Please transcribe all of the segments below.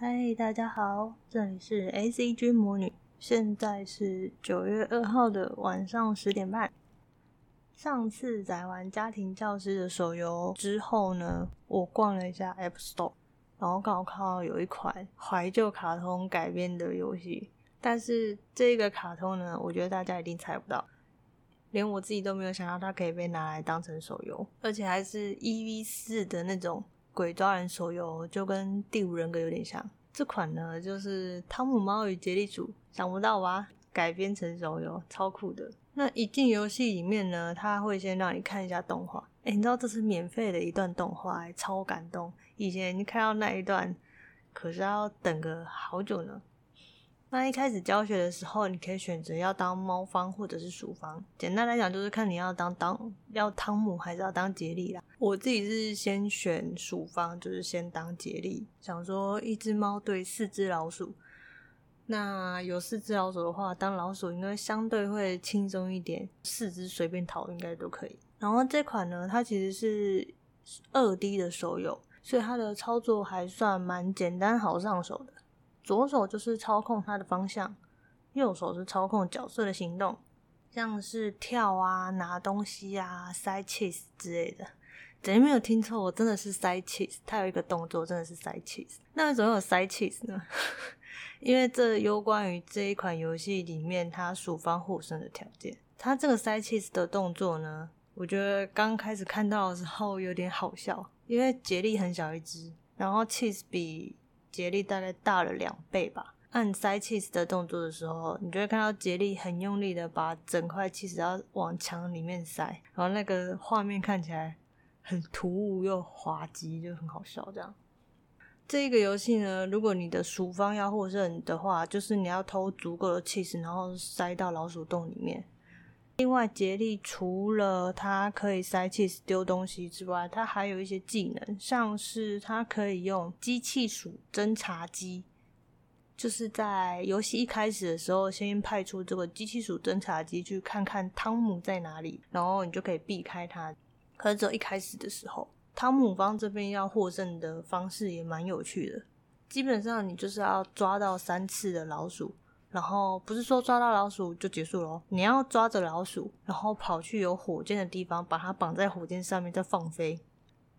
嗨，大家好，这里是 ACG 魔女，现在是九月二号的晚上十点半。上次载完家庭教师的手游之后呢，我逛了一下 App Store，然后刚好看到有一款怀旧卡通改编的游戏，但是这个卡通呢，我觉得大家一定猜不到。连我自己都没有想到它可以被拿来当成手游，而且还是一 v 四的那种鬼抓人手游，就跟第五人格有点像。这款呢，就是《汤姆猫与杰利鼠》，想不到吧？改编成手游，超酷的。那一进游戏里面呢，它会先让你看一下动画。诶，你知道这是免费的一段动画，超感动。以前看到那一段，可是要等个好久呢。那一开始教学的时候，你可以选择要当猫方或者是鼠方。简单来讲，就是看你要当当要汤姆还是要当杰利啦。我自己是先选鼠方，就是先当杰利，想说一只猫对四只老鼠。那有四只老鼠的话，当老鼠应该相对会轻松一点，四只随便逃应该都可以。然后这款呢，它其实是二 D 的手游，所以它的操作还算蛮简单好上手的。左手就是操控它的方向，右手是操控角色的行动，像是跳啊、拿东西啊、塞 cheese 之类的。等于没有听错，我真的是塞 cheese。它有一个动作真的是塞 cheese。那为什么有塞 cheese 呢？因为这有关于这一款游戏里面它鼠方获胜的条件。它这个塞 cheese 的动作呢，我觉得刚开始看到的时候有点好笑，因为杰利很小一只，然后 cheese 比杰利大概大了两倍吧。按塞 cheese 的动作的时候，你就会看到杰利很用力的把整块 cheese 要往墙里面塞，然后那个画面看起来很突兀又滑稽，就很好笑。这样，这一个游戏呢，如果你的鼠方要获胜的话，就是你要偷足够的 cheese，然后塞到老鼠洞里面。另外，杰利除了它可以塞 cheese 丢东西之外，它还有一些技能，像是它可以用机器鼠侦察机，就是在游戏一开始的时候，先派出这个机器鼠侦察机去看看汤姆在哪里，然后你就可以避开它。可是只有一开始的时候，汤姆方这边要获胜的方式也蛮有趣的，基本上你就是要抓到三次的老鼠。然后不是说抓到老鼠就结束了，你要抓着老鼠，然后跑去有火箭的地方，把它绑在火箭上面再放飞。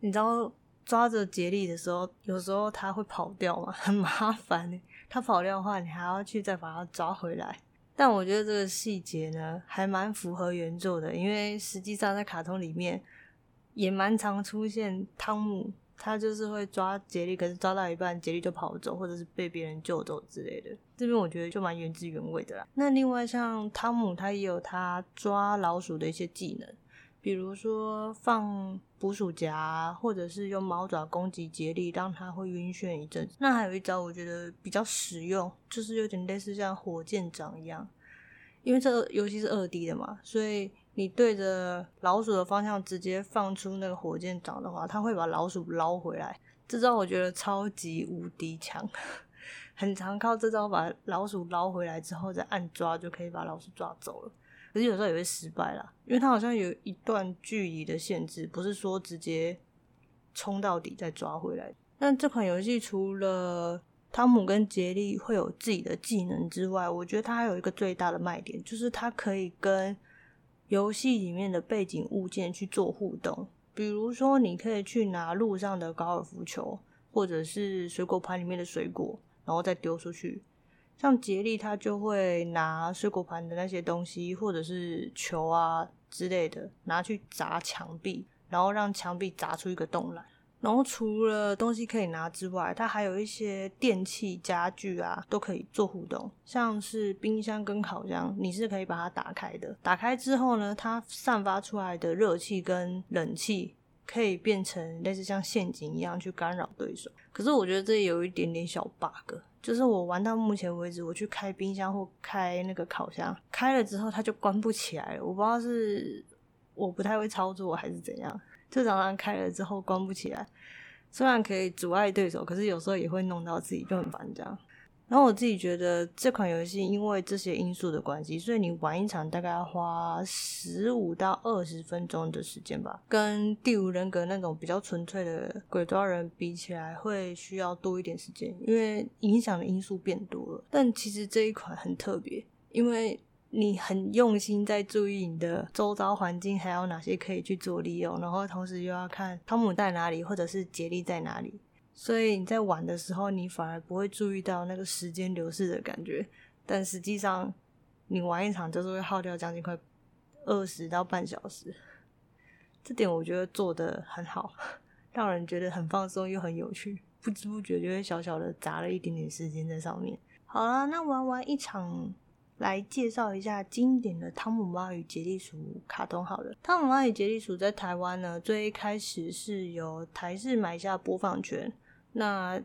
你知道抓着杰利的时候，有时候它会跑掉嘛，很麻烦。它跑掉的话，你还要去再把它抓回来。但我觉得这个细节呢，还蛮符合原作的，因为实际上在卡通里面也蛮常出现汤姆。他就是会抓杰利，可是抓到一半，杰利就跑走，或者是被别人救走之类的。这边我觉得就蛮原汁原味的啦。那另外像汤姆，他也有他抓老鼠的一些技能，比如说放捕鼠夹，或者是用猫爪攻击杰利，让他会晕眩一阵。那还有一招我觉得比较实用，就是有点类似像火箭掌一样，因为这游戏是二 D 的嘛，所以。你对着老鼠的方向直接放出那个火箭掌的话，它会把老鼠捞回来。这招我觉得超级无敌强，很常靠这招把老鼠捞回来之后再按抓就可以把老鼠抓走了。可是有时候也会失败啦，因为它好像有一段距离的限制，不是说直接冲到底再抓回来。那这款游戏除了汤姆跟杰利会有自己的技能之外，我觉得它还有一个最大的卖点，就是它可以跟游戏里面的背景物件去做互动，比如说你可以去拿路上的高尔夫球，或者是水果盘里面的水果，然后再丢出去。像杰利他就会拿水果盘的那些东西，或者是球啊之类的，拿去砸墙壁，然后让墙壁砸出一个洞来。然后除了东西可以拿之外，它还有一些电器、家具啊，都可以做互动。像是冰箱跟烤箱，你是可以把它打开的。打开之后呢，它散发出来的热气跟冷气可以变成类似像陷阱一样去干扰对手。可是我觉得这有一点点小 bug，就是我玩到目前为止，我去开冰箱或开那个烤箱，开了之后它就关不起来了。我不知道是我不太会操作还是怎样。就常常开了之后关不起来，虽然可以阻碍对手，可是有时候也会弄到自己就很烦这样。然后我自己觉得这款游戏因为这些因素的关系，所以你玩一场大概要花十五到二十分钟的时间吧，跟第五人格那种比较纯粹的鬼抓人比起来，会需要多一点时间，因为影响的因素变多了。但其实这一款很特别，因为你很用心在注意你的周遭环境，还有哪些可以去做利用，然后同时又要看汤姆在哪里，或者是杰利在哪里。所以你在玩的时候，你反而不会注意到那个时间流逝的感觉，但实际上你玩一场就是会耗掉将近快二十到半小时。这点我觉得做得很好，让人觉得很放松又很有趣，不知不觉就会小小的砸了一点点时间在上面。好了，那玩完一场，来介绍一下经典的《汤姆猫与杰利鼠》卡通好了。《汤姆猫与杰利鼠》在台湾呢，最一开始是由台视买下播放权。那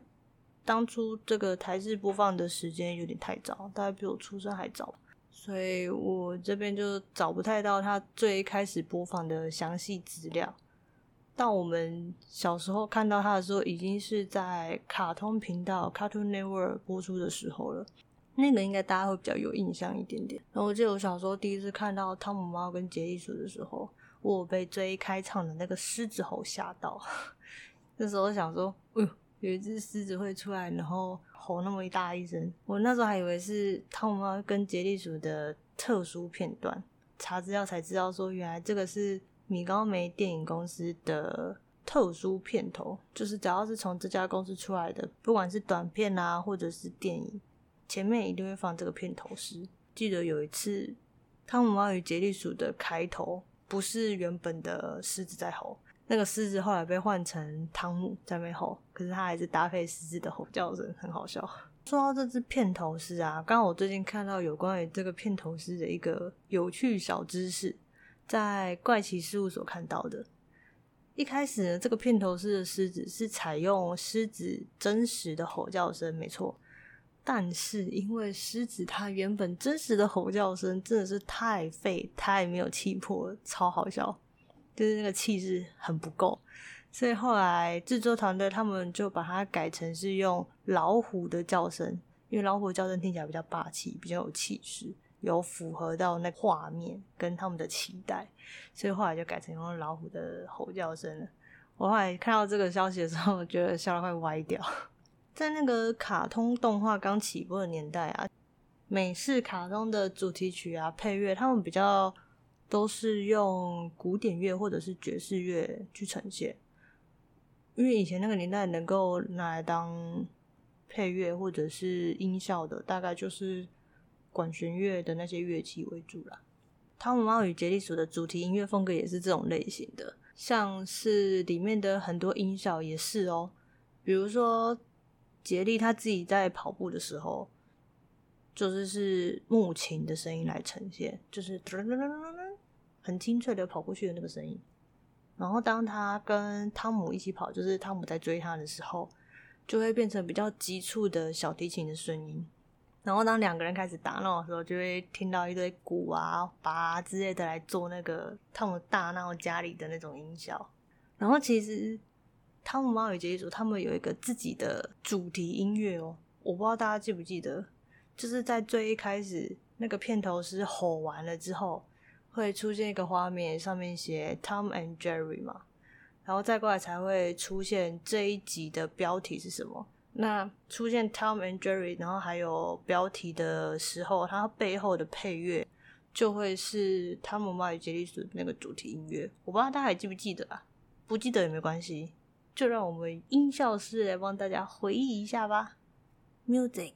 当初这个台视播放的时间有点太早，大概比我出生还早，所以我这边就找不太到它最开始播放的详细资料。到我们小时候看到它的时候，已经是在卡通频道 Cartoon Network 播出的时候了。那个应该大家会比较有印象一点点。然后我记得我小时候第一次看到汤姆猫跟杰利鼠的时候，我被最开场的那个狮子吼吓到。那时候想说，哎呦。有一只狮子会出来，然后吼那么一大一声，我那时候还以为是汤姆猫跟杰利鼠的特殊片段，查资料才知道说，原来这个是米高梅电影公司的特殊片头，就是只要是从这家公司出来的，不管是短片啊，或者是电影，前面一定会放这个片头诗。记得有一次，汤姆猫与杰利鼠的开头不是原本的狮子在吼。那个狮子后来被换成汤姆在那吼，可是它还是搭配狮子的吼叫声，很好笑。说到这只片头诗啊，刚好我最近看到有关于这个片头诗的一个有趣小知识，在怪奇事务所看到的。一开始呢，这个片头诗的狮子是采用狮子真实的吼叫声，没错。但是因为狮子它原本真实的吼叫声真的是太废、太没有气魄了，超好笑。就是那个气势很不够，所以后来制作团队他们就把它改成是用老虎的叫声，因为老虎的叫声听起来比较霸气，比较有气势，有符合到那画面跟他们的期待，所以后来就改成用老虎的吼叫声了。我后来看到这个消息的时候，我觉得笑得快歪掉。在那个卡通动画刚起步的年代啊，美式卡通的主题曲啊、配乐，他们比较。都是用古典乐或者是爵士乐去呈现，因为以前那个年代能够拿来当配乐或者是音效的，大概就是管弦乐的那些乐器为主啦。《汤姆猫与杰利鼠》的主题音乐风格也是这种类型的，像是里面的很多音效也是哦，比如说杰利他自己在跑步的时候，就是是木琴的声音来呈现，就是噔噔噔噔噔。很清脆的跑过去的那个声音，然后当他跟汤姆一起跑，就是汤姆在追他的时候，就会变成比较急促的小提琴的声音。然后当两个人开始打闹的时候，就会听到一堆鼓啊、拔啊之类的来做那个汤姆大闹家里的那种音效。然后其实汤姆猫与杰利鼠他们有一个自己的主题音乐哦，我不知道大家记不记得，就是在最一开始那个片头是吼完了之后。会出现一个画面，上面写 Tom and Jerry 嘛，然后再过来才会出现这一集的标题是什么。那出现 Tom and Jerry，然后还有标题的时候，它背后的配乐就会是《汤姆猫与杰利鼠》那个主题音乐。我不知道大家还记不记得啊？不记得也没关系，就让我们音效师来帮大家回忆一下吧。Music。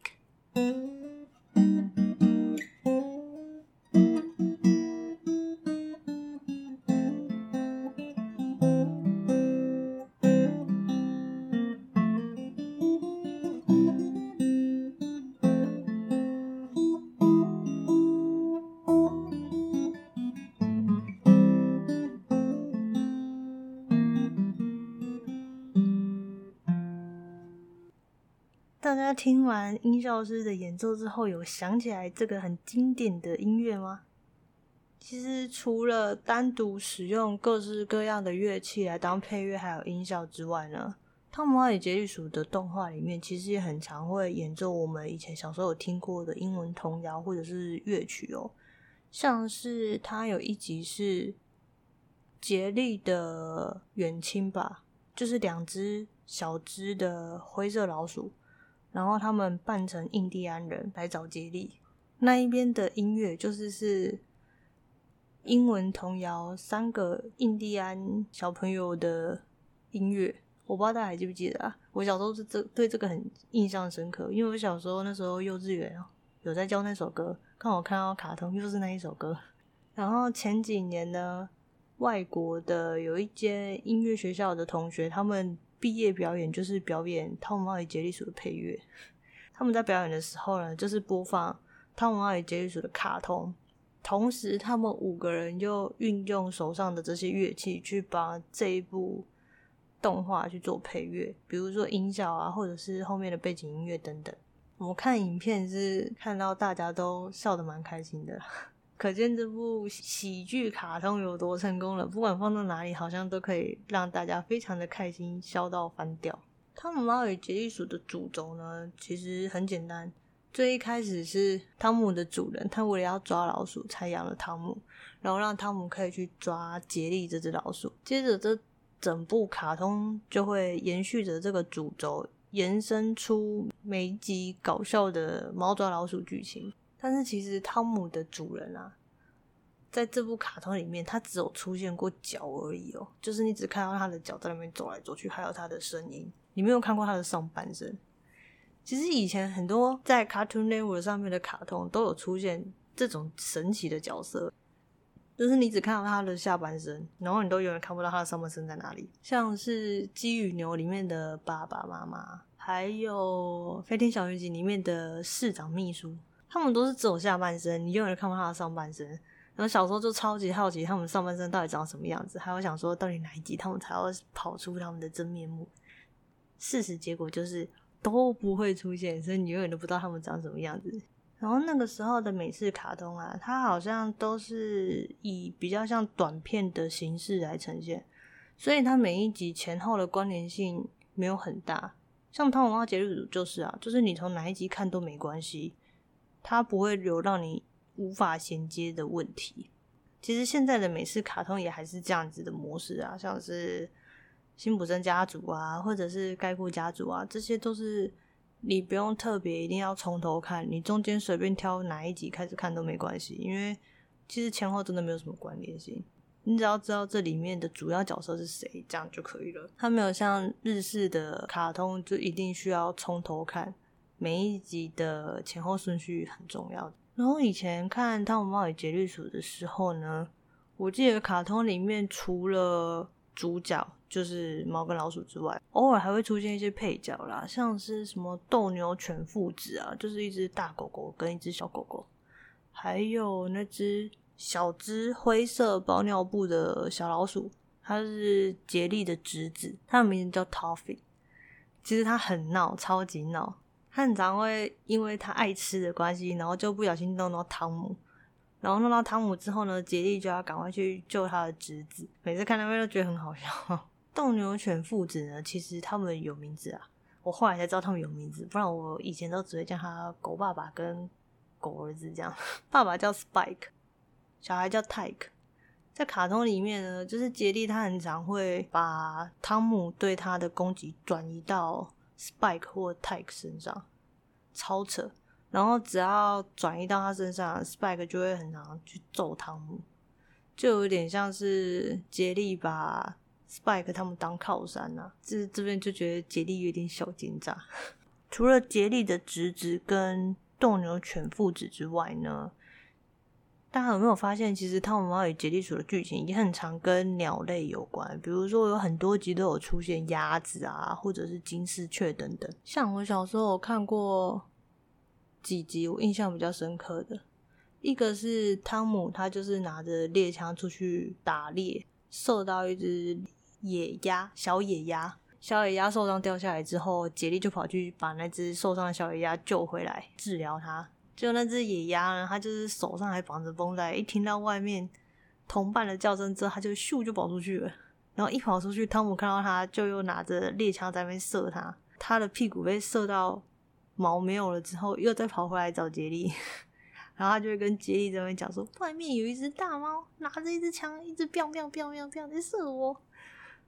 大家听完音效师的演奏之后，有想起来这个很经典的音乐吗？其实除了单独使用各式各样的乐器来当配乐还有音效之外呢，汤姆猫与杰利鼠的动画里面，其实也很常会演奏我们以前小时候有听过的英文童谣或者是乐曲哦。像是它有一集是杰利的远亲吧，就是两只小只的灰色老鼠，然后他们扮成印第安人来找杰利。那一边的音乐就是是英文童谣，三个印第安小朋友的音乐。我不知道大家还记不记得啊？我小时候是这对这个很印象深刻，因为我小时候那时候幼稚园有在教那首歌，刚好看到卡通又是那一首歌。然后前几年呢，外国的有一间音乐学校的同学，他们毕业表演就是表演《汤姆猫与杰利鼠》的配乐。他们在表演的时候呢，就是播放《汤姆猫与杰利鼠》的卡通，同时他们五个人就运用手上的这些乐器去把这一部。动画去做配乐，比如说音效啊，或者是后面的背景音乐等等。我看影片是看到大家都笑得蛮开心的，可见这部喜剧卡通有多成功了。不管放到哪里，好像都可以让大家非常的开心，笑到翻掉。汤姆猫与杰利鼠的主轴呢，其实很简单。最一开始是汤姆的主人，他为了要抓老鼠，才养了汤姆，然后让汤姆可以去抓杰利这只老鼠。接着这。整部卡通就会延续着这个主轴，延伸出每一集搞笑的猫抓老鼠剧情。但是其实汤姆的主人啊，在这部卡通里面，他只有出现过脚而已哦，就是你只看到他的脚在那边走来走去，还有他的声音，你没有看过他的上半身。其实以前很多在 Cartoon Network 上面的卡通都有出现这种神奇的角色。就是你只看到他的下半身，然后你都永远看不到他的上半身在哪里。像是《鸡与牛》里面的爸爸妈妈，还有《飞天小女警》里面的市长秘书，他们都是只有下半身，你永远看不到他的上半身。然后小时候就超级好奇他们上半身到底长什么样子，还有想说到底哪一集他们才要跑出他们的真面目。事实结果就是都不会出现，所以你永远都不知道他们长什么样子。然后那个时候的美式卡通啊，它好像都是以比较像短片的形式来呈现，所以它每一集前后的关联性没有很大。像《汤姆猫杰利鼠》就是啊，就是你从哪一集看都没关系，它不会有让你无法衔接的问题。其实现在的美式卡通也还是这样子的模式啊，像是辛普森家族啊，或者是盖库家族啊，这些都是。你不用特别一定要从头看，你中间随便挑哪一集开始看都没关系，因为其实前后真的没有什么关联性。你只要知道这里面的主要角色是谁，这样就可以了。它没有像日式的卡通，就一定需要从头看，每一集的前后顺序很重要的。然后以前看《汤姆猫与杰瑞鼠》的时候呢，我记得卡通里面除了主角。就是猫跟老鼠之外，偶尔还会出现一些配角啦，像是什么斗牛犬父子啊，就是一只大狗狗跟一只小狗狗，还有那只小只灰色包尿布的小老鼠，它是杰利的侄子，它的名字叫 Toffee。其实它很闹，超级闹，他很常会因为他爱吃的关系，然后就不小心弄到汤姆。然后弄到汤姆之后呢，杰利就要赶快去救他的侄子。每次看他们都觉得很好笑。斗牛犬父子呢，其实他们有名字啊，我后来才知道他们有名字，不然我以前都只会叫他狗爸爸跟狗儿子这样。爸爸叫 Spike，小孩叫 Tyke。在卡通里面呢，就是杰利他很常会把汤姆对他的攻击转移到 Spike 或 Tyke 身上，超扯。然后只要转移到他身上，Spike 就会很常去揍汤姆，就有点像是杰利把。Spike 他们当靠山呐、啊，这这边就觉得杰利有点小奸诈。除了杰利的侄子跟斗牛犬父子之外呢，大家有没有发现，其实《汤姆猫与杰利鼠》的剧情也很常跟鸟类有关？比如说有很多集都有出现鸭子啊，或者是金丝雀等等。像我小时候看过几集，我印象比较深刻的，一个是汤姆，他就是拿着猎枪出去打猎，射到一只。野鸭，小野鸭，小野鸭受伤掉下来之后，杰利就跑去把那只受伤的小野鸭救回来，治疗它。就那只野鸭呢，它就是手上还绑着绷带，一听到外面同伴的叫声之后，它就咻就跑出去了。然后一跑出去，汤姆看到他就又拿着猎枪在那边射它，他的屁股被射到毛没有了之后，又再跑回来找杰利，然后他就会跟杰利这边讲说，外面有一只大猫拿着一支枪，一直飙飙飙飙飙在射我，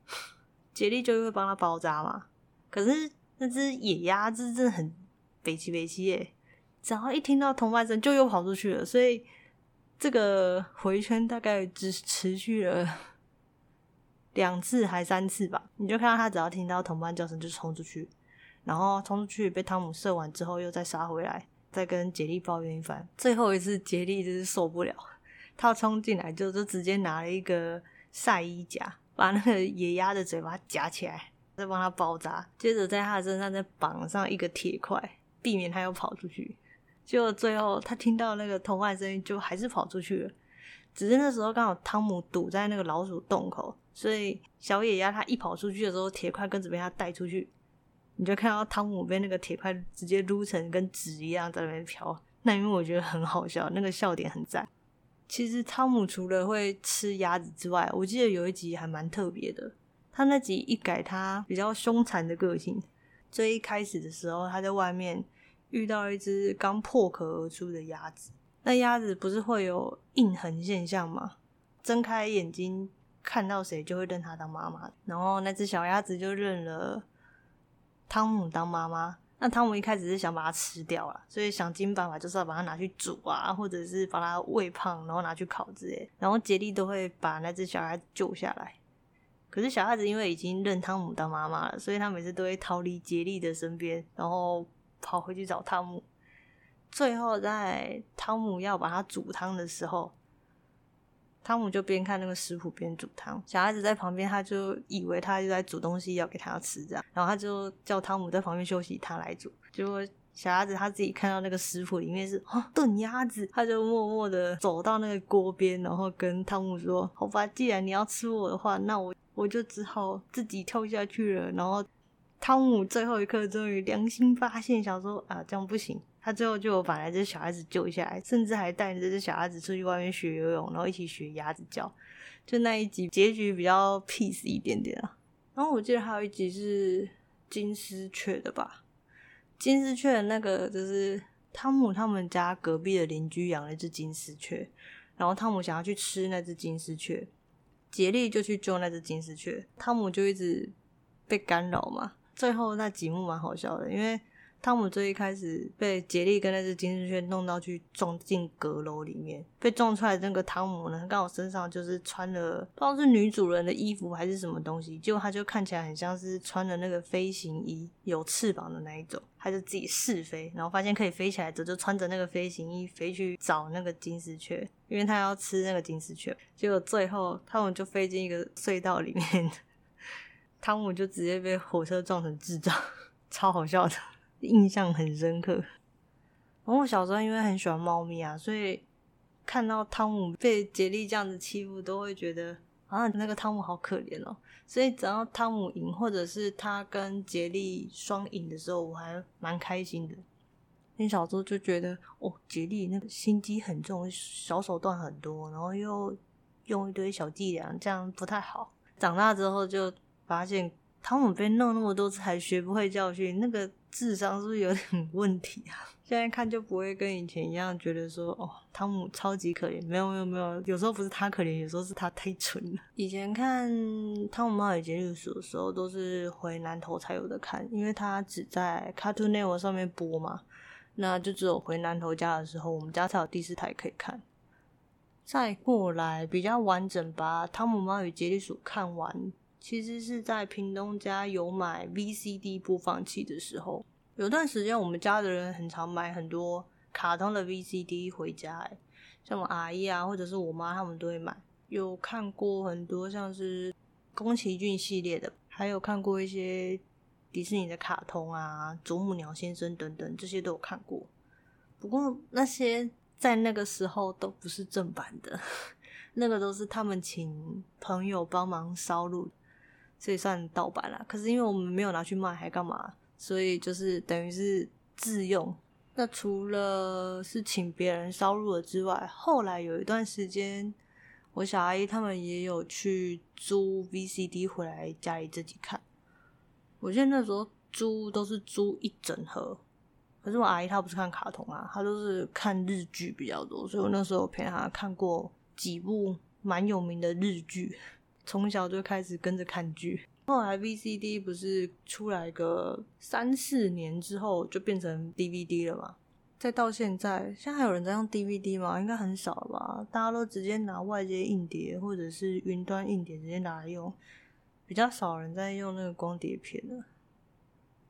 杰利就会帮他包扎嘛。可是那只野鸭子真的很北七北七耶，只要一听到同伴声就又跑出去了，所以这个回圈大概只持续了。两次还三次吧，你就看到他只要听到同伴叫声就冲出去，然后冲出去被汤姆射完之后又再杀回来，再跟杰利抱怨一番。最后一次杰利就是受不了，他冲进来就就直接拿了一个晒衣夹，把那个野鸭的嘴巴夹起来，再帮他包扎，接着在他的身上再绑上一个铁块，避免他又跑出去。就最后他听到那个通话声音，就还是跑出去了。只是那时候刚好汤姆堵在那个老鼠洞口。所以小野鸭它一跑出去的时候，铁块跟着被它带出去，你就看到汤姆被那个铁块直接撸成跟纸一样在那边飘。那因为我觉得很好笑，那个笑点很赞。其实汤姆除了会吃鸭子之外，我记得有一集还蛮特别的。他那集一改他比较凶残的个性，最一开始的时候他在外面遇到一只刚破壳而出的鸭子。那鸭子不是会有印痕现象吗？睁开眼睛。看到谁就会认他当妈妈，然后那只小鸭子就认了汤姆当妈妈。那汤姆一开始是想把它吃掉了，所以想尽办法就是要把它拿去煮啊，或者是把它喂胖，然后拿去烤之类。然后杰利都会把那只小鸭子救下来。可是小鸭子因为已经认汤姆当妈妈了，所以他每次都会逃离杰利的身边，然后跑回去找汤姆。最后在汤姆要把它煮汤的时候。汤姆就边看那个食谱边煮汤，小孩子在旁边，他就以为他就在煮东西要给他吃这样，然后他就叫汤姆在旁边休息，他来煮。结果小孩子他自己看到那个食谱里面是啊炖鸭子，他就默默的走到那个锅边，然后跟汤姆说：“好吧，既然你要吃我的话，那我我就只好自己跳下去了。”然后汤姆最后一刻终于良心发现，想说啊这样不行。他最后就把那只小孩子救下来，甚至还带着这只小孩子出去外面学游泳，然后一起学鸭子叫。就那一集结局比较 peace 一点点啊。然后我记得还有一集是金丝雀的吧？金丝雀的那个就是汤姆他们家隔壁的邻居养了一只金丝雀，然后汤姆想要去吃那只金丝雀，杰利就去救那只金丝雀，汤姆就一直被干扰嘛。最后那几幕蛮好笑的，因为。汤姆最一开始被杰利跟那只金丝雀弄到去撞进阁楼里面，被撞出来的那个汤姆呢，刚好身上就是穿了不知道是女主人的衣服还是什么东西，结果他就看起来很像是穿了那个飞行衣，有翅膀的那一种，他就自己试飞，然后发现可以飞起来之后，就穿着那个飞行衣飞去找那个金丝雀，因为他要吃那个金丝雀。结果最后汤姆就飞进一个隧道里面，汤姆就直接被火车撞成智障，超好笑的。印象很深刻。然后我小时候因为很喜欢猫咪啊，所以看到汤姆被杰利这样子欺负，都会觉得啊，那个汤姆好可怜哦。所以只要汤姆赢，或者是他跟杰利双赢的时候，我还蛮开心的。因为小时候就觉得哦，杰利那个心机很重，小手段很多，然后又用一堆小伎俩，这样不太好。长大之后就发现汤姆被弄那么多次还学不会教训，那个。智商是不是有点 问题啊？现在看就不会跟以前一样，觉得说哦，汤姆超级可怜。没有没有没有，有时候不是他可怜，有时候是他太蠢了。以前看《汤姆猫与杰利鼠》的时候，都是回南头才有的看，因为他只在 Cartoon Network 上面播嘛，那就只有回南头家的时候，我们家才有第四台可以看。再过来比较完整把《汤姆猫与杰利鼠》看完。其实是在屏东家有买 VCD 播放器的时候，有段时间我们家的人很常买很多卡通的 VCD 回家，像我阿姨啊，或者是我妈，他们都会买。有看过很多像是宫崎骏系列的，还有看过一些迪士尼的卡通啊，祖母鸟先生等等，这些都有看过。不过那些在那个时候都不是正版的，那个都是他们请朋友帮忙烧录。所以算盗版啦，可是因为我们没有拿去卖，还干嘛？所以就是等于是自用。那除了是请别人烧录了之外，后来有一段时间，我小阿姨他们也有去租 VCD 回来家里自己看。我记得那时候租都是租一整盒，可是我阿姨她不是看卡通啊，她都是看日剧比较多，所以我那时候陪她看过几部蛮有名的日剧，从小就开始跟着看剧。后来 VCD 不是出来个三四年之后就变成 DVD 了嘛？再到现在，现在还有人在用 DVD 吗？应该很少了吧？大家都直接拿外接硬碟或者是云端硬碟直接拿来用，比较少人在用那个光碟片了。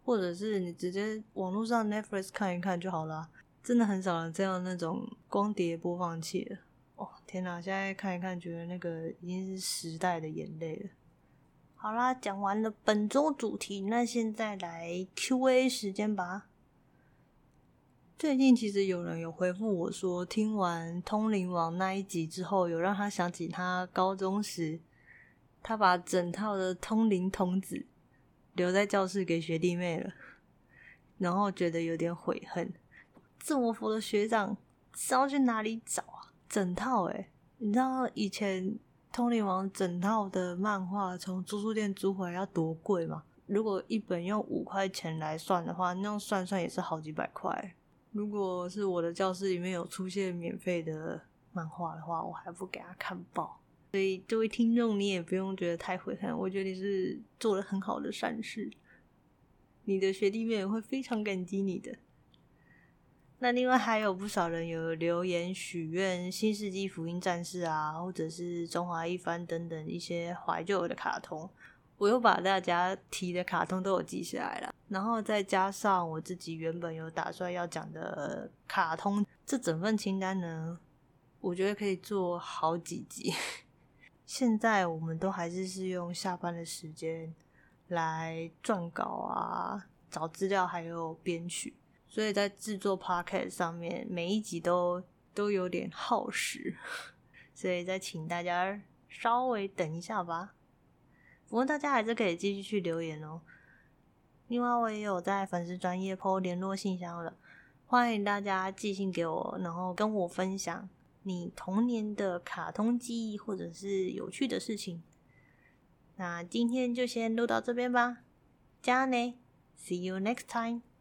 或者是你直接网络上 Netflix 看一看就好了，真的很少人在用那种光碟播放器了。哦，天哪！现在看一看，觉得那个已经是时代的眼泪了。好啦，讲完了本周主题，那现在来 Q&A 时间吧。最近其实有人有回复我说，听完《通灵王》那一集之后，有让他想起他高中时，他把整套的《通灵童子》留在教室给学弟妹了，然后觉得有点悔恨。这么佛的学长是要去哪里找？整套诶，你知道以前《通灵王》整套的漫画从租书店租回来要多贵吗？如果一本用五块钱来算的话，那样算算也是好几百块。如果是我的教室里面有出现免费的漫画的话，我还不给他看爆。所以这位听众，你也不用觉得太悔恨，我觉得你是做了很好的善事，你的学弟妹会非常感激你的。那另外还有不少人有留言许愿《新世纪福音战士》啊，或者是《中华一番》等等一些怀旧的卡通。我又把大家提的卡通都有记下来了，然后再加上我自己原本有打算要讲的卡通，这整份清单呢，我觉得可以做好几集。现在我们都还是是用下班的时间来撰稿啊、找资料还有编曲，所以在制作 podcast 上面每一集都都有点耗时，所以再请大家稍微等一下吧。不过大家还是可以继续去留言哦。另外，我也有在粉丝专业 po 联络信箱了，欢迎大家寄信给我，然后跟我分享你童年的卡通记忆或者是有趣的事情。那今天就先录到这边吧，加呢，See you next time。